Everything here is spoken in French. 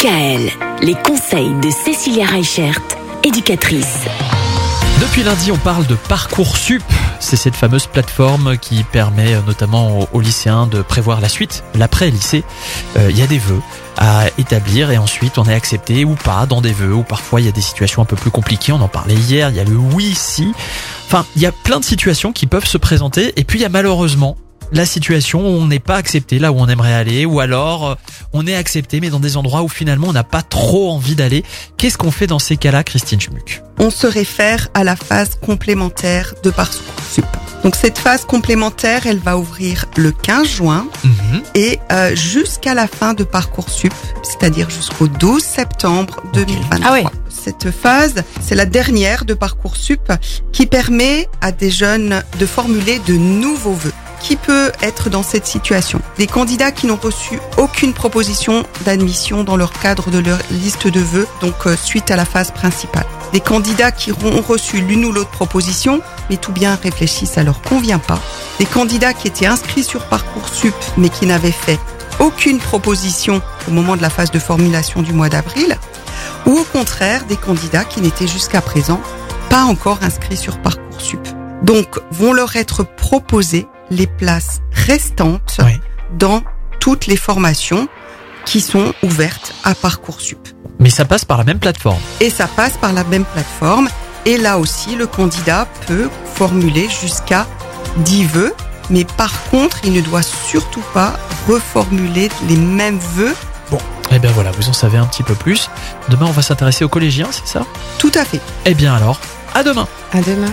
DKL, les conseils de Cécilia Reichert, éducatrice. Depuis lundi, on parle de Parcoursup. C'est cette fameuse plateforme qui permet euh, notamment aux, aux lycéens de prévoir la suite, l'après-lycée. Euh, Il y a des vœux à établir et ensuite on est accepté ou pas dans des vœux ou parfois il y a des situations un peu plus compliquées. On en parlait hier, il y a le oui si. Enfin, il y a plein de situations qui peuvent se présenter et puis il y a malheureusement la situation où on n'est pas accepté là où on aimerait aller ou alors euh, on est accepté mais dans des endroits où finalement on n'a pas trop envie d'aller. Qu'est-ce qu'on fait dans ces cas-là, Christine Schmuck on se réfère à la phase complémentaire de Parcoursup. Donc cette phase complémentaire, elle va ouvrir le 15 juin Mhm. et euh, jusqu'à la fin de Parcoursup, c'est-à-dire jusqu'au 12 septembre 2023. Ah ouais. Cette phase, c'est la dernière de Parcoursup qui permet à des jeunes de formuler de nouveaux vœux. Qui peut être dans cette situation Des candidats qui n'ont reçu aucune proposition d'admission dans leur cadre de leur liste de vœux, donc euh, suite à la phase principale. Des candidats qui ont reçu l'une ou l'autre proposition, mais tout bien réfléchi, ça leur convient pas. Des candidats qui étaient inscrits sur Parcoursup, mais qui n'avaient fait aucune proposition au moment de la phase de formulation du mois d'avril, ou au contraire des candidats qui n'étaient jusqu'à présent pas encore inscrits sur Parcoursup. Donc vont leur être proposées les places restantes Oui. dans toutes les formations qui sont ouvertes à Parcoursup. Mais ça passe par la même plateforme. Et ça passe par la même plateforme. Et là aussi, le candidat peut formuler jusqu'à 10 vœux. Mais par contre, il ne doit surtout pas reformuler les mêmes vœux. Eh bien voilà, vous en savez un petit peu plus. Demain, on va s'intéresser aux collégiens, c'est ça? Tout à fait. Eh bien alors, à demain À demain.